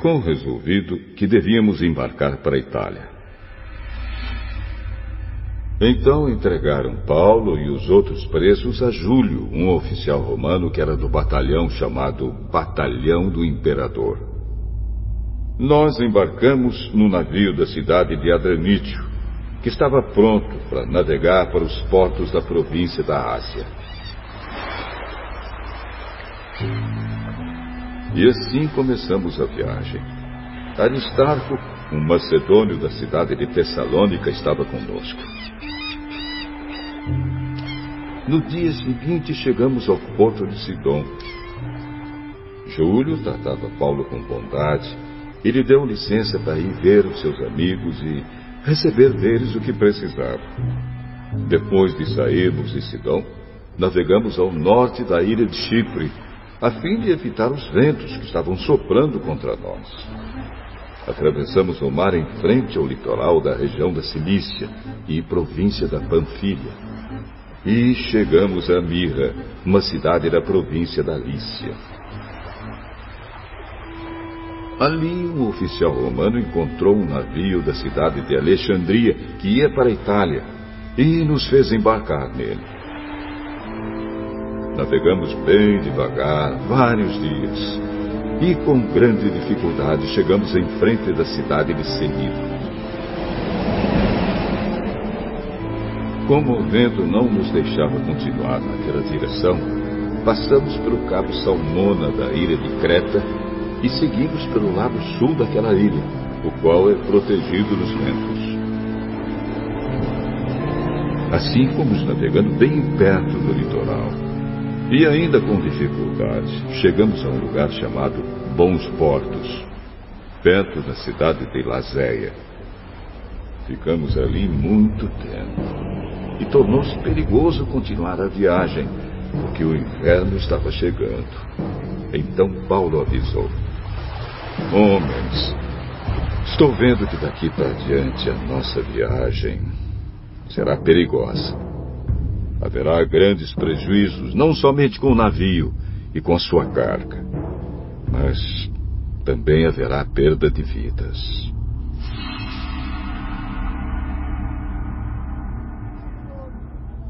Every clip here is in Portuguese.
ficou resolvido que devíamos embarcar para a Itália. Então entregaram Paulo e os outros presos a Júlio, um oficial romano que era do batalhão chamado Batalhão do Imperador. Nós embarcamos no navio da cidade de Adramítio, que estava pronto para navegar para os portos da província da Ásia. E assim começamos a viagem. Aristarco, um macedônio da cidade de Tessalônica, estava conosco. No dia seguinte chegamos ao porto de Sidom. Júlio tratava Paulo com bondade e lhe deu licença para ir ver os seus amigos e receber deles o que precisava. Depois de sairmos de Sidom, navegamos ao norte da ilha de Chipre, a fim de evitar os ventos que estavam soprando contra nós. Atravessamos o mar em frente ao litoral da região da Cilícia e província da Panfilha e chegamos a Mirra, uma cidade da província da Lícia. Ali, um oficial romano encontrou um navio da cidade de Alexandria que ia para a Itália e nos fez embarcar nele. Navegamos bem devagar, vários dias, e com grande dificuldade chegamos em frente da cidade de Senido. Como o vento não nos deixava continuar naquela direção, passamos pelo Cabo Salmona da ilha de Creta e seguimos pelo lado sul daquela ilha, o qual é protegido dos ventos. Assim fomos navegando bem perto do litoral. E ainda com dificuldade, chegamos a um lugar chamado Bons Portos, perto da cidade de Lazéia. Ficamos ali muito tempo e tornou-se perigoso continuar a viagem, porque o inverno estava chegando. Então Paulo avisou: Homens, estou vendo que daqui para diante a nossa viagem será perigosa. Haverá grandes prejuízos, não somente com o navio e com a sua carga, mas também haverá perda de vidas.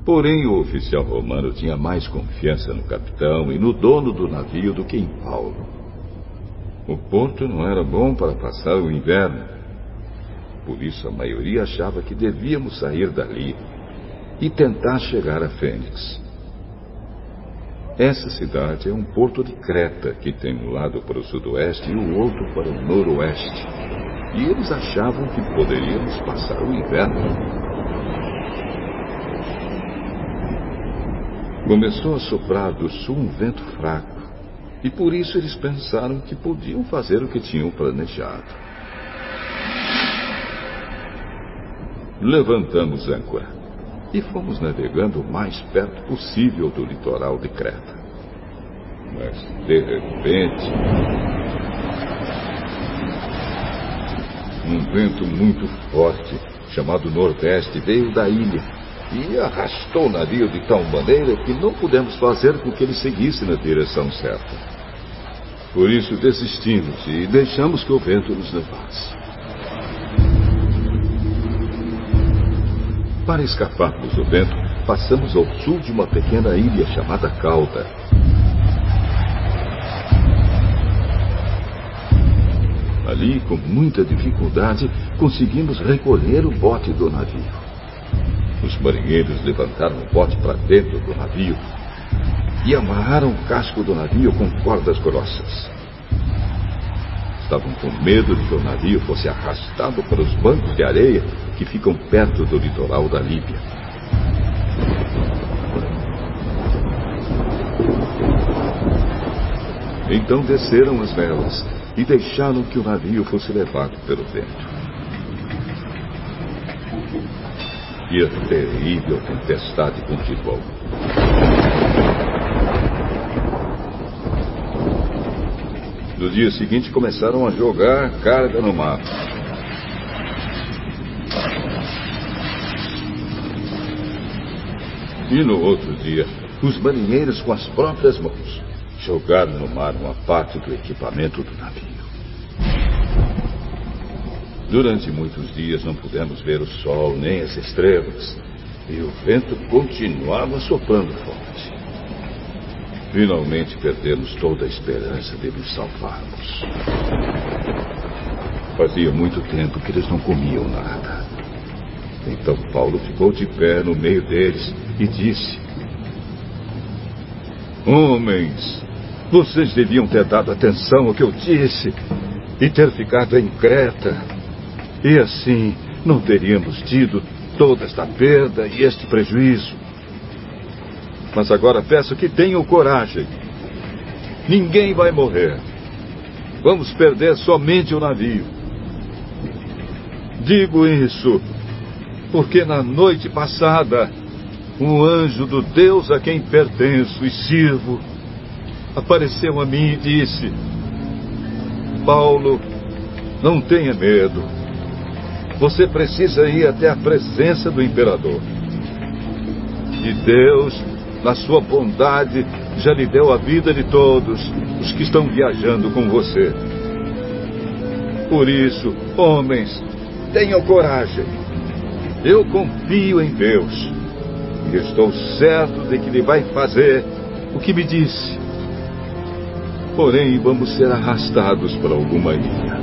Porém, o oficial romano tinha mais confiança no capitão e no dono do navio do que em Paulo. O porto não era bom para passar o inverno. Por isso, a maioria achava que devíamos sair dali e tentar chegar a Fênix. Essa cidade é um porto de Creta, que tem um lado para o sudoeste e o outro para o noroeste. E eles achavam que poderíamos passar o inverno Começou a soprar do sul um vento fraco, e por isso eles pensaram que podiam fazer o que tinham planejado. Levantamos âncora e fomos navegando o mais perto possível do litoral de Creta. Mas, de repente, um vento muito forte, chamado Nordeste, veio da ilha e arrastou o navio de tal maneira que não pudemos fazer com que ele seguisse na direção certa. Por isso desistimos e deixamos que o vento nos levasse. Para escaparmos do vento, passamos ao sul de uma pequena ilha chamada Cauda. Ali, com muita dificuldade, conseguimos recolher o bote do navio. Os marinheiros levantaram o bote para dentro do navio e amarraram o casco do navio com cordas grossas. Estavam com medo de que o navio fosse arrastado para os bancos de areia que ficam perto do litoral da Líbia. Então desceram as velas e deixaram que o navio fosse levado pelo vento. E a terrível tempestade continuou. No dia seguinte começaram a jogar carga no mar. E no outro dia, os marinheiros com as próprias mãos jogaram no mar uma parte do equipamento do navio. Durante muitos dias não pudemos ver o sol nem as estrelas, e o vento continuava soprando forte. Finalmente perdemos toda a esperança de nos salvarmos. Fazia muito tempo que eles não comiam nada. Então Paulo ficou de pé no meio deles e disse: Homens, vocês deviam ter dado atenção ao que eu disse e ter ficado em Creta. E assim não teríamos tido toda esta perda e este prejuízo. Mas agora peço que tenham coragem. Ninguém vai morrer. Vamos perder somente o navio. Digo isso porque na noite passada um anjo do Deus a quem pertenço e sirvo apareceu a mim e disse: Paulo, não tenha medo. Você precisa ir até a presença do imperador. E Deus na sua bondade, já lhe deu a vida de todos os que estão viajando com você. Por isso, homens, tenham coragem. Eu confio em Deus e estou certo de que Ele vai fazer o que me disse. Porém, vamos ser arrastados para alguma ilha.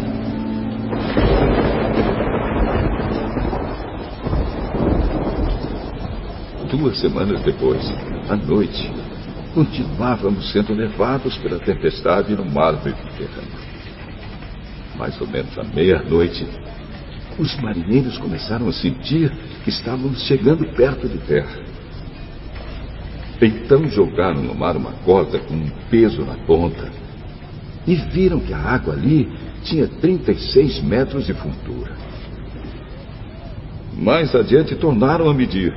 Duas semanas depois, à noite, continuávamos sendo levados pela tempestade no mar Mediterrâneo. Mais ou menos à meia-noite, os marinheiros começaram a sentir que estávamos chegando perto de terra. Então jogaram no mar uma corda com um peso na ponta e viram que a água ali tinha 36 metros de fundura. Mais adiante tornaram a medir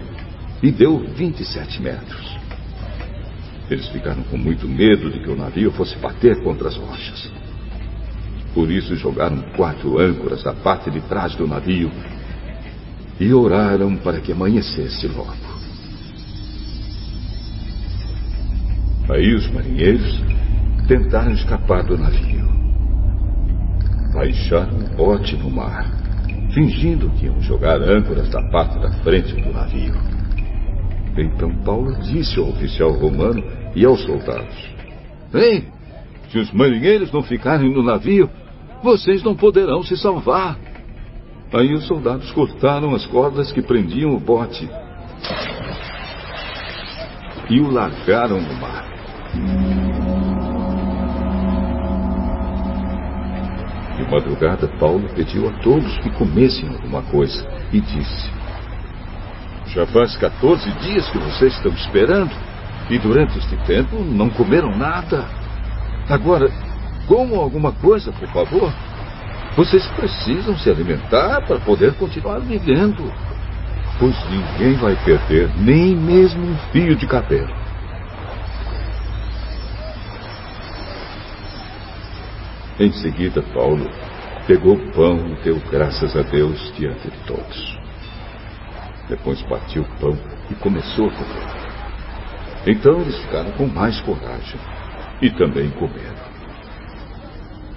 e deu 27 metros. Eles ficaram com muito medo de que o navio fosse bater contra as rochas. Por isso jogaram quatro âncoras da parte de trás do navio e oraram para que amanhecesse logo. Aí os marinheiros tentaram escapar do navio. Baixaram um bote no mar, fingindo que iam jogar âncoras da parte da frente do navio. Então Paulo disse ao oficial romano e aos soldados: Bem, se os marinheiros não ficarem no navio, vocês não poderão se salvar. Aí os soldados cortaram as cordas que prendiam o bote e o largaram no mar. De madrugada, Paulo pediu a todos que comessem alguma coisa e disse: já faz 14 dias que vocês estão esperando e durante este tempo não comeram nada. Agora, comam alguma coisa, por favor. Vocês precisam se alimentar para poder continuar vivendo. Pois ninguém vai perder nem mesmo um fio de cabelo. Em seguida, Paulo pegou o pão e deu graças a Deus diante de todos. Depois partiu o pão e começou a comer. Então eles ficaram com mais coragem e também comeram.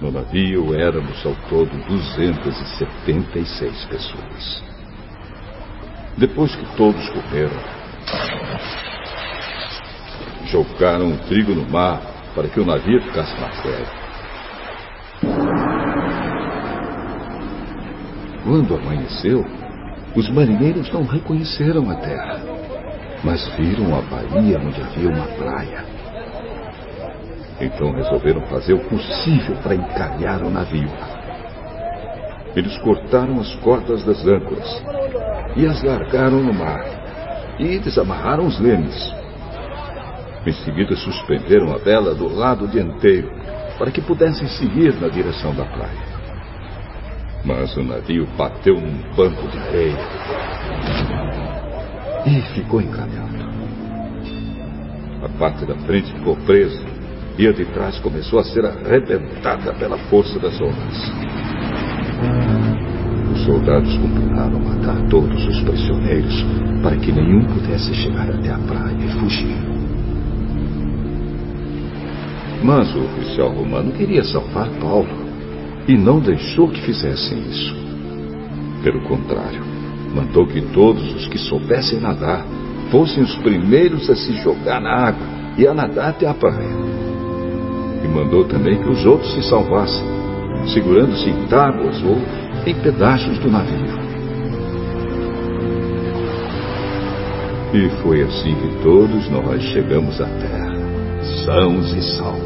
No navio éramos ao todo 276 pessoas. Depois que todos comeram, jogaram o trigo no mar para que o navio ficasse mais leve. Quando amanheceu, os marinheiros não reconheceram a terra, mas viram a baía onde havia uma praia. Então resolveram fazer o possível para encalhar o navio. Eles cortaram as cordas das âncoras e as largaram no mar e desamarraram os lemes. Em seguida, suspenderam a vela do lado dianteiro para que pudessem seguir na direção da praia. Mas o navio bateu num banco de areia e ficou encalhado. A parte da frente ficou presa e a de trás começou a ser arrebentada pela força das ondas. Os soldados combinaram matar todos os prisioneiros para que nenhum pudesse chegar até a praia e fugir. Mas o oficial romano queria salvar Paulo e não deixou que fizessem isso. Pelo contrário, mandou que todos os que soubessem nadar fossem os primeiros a se jogar na água e a nadar até a praia. E mandou também que os outros se salvassem, segurando-se em tábuas ou em pedaços do navio. E foi assim que todos nós chegamos à terra, sãos e salvos.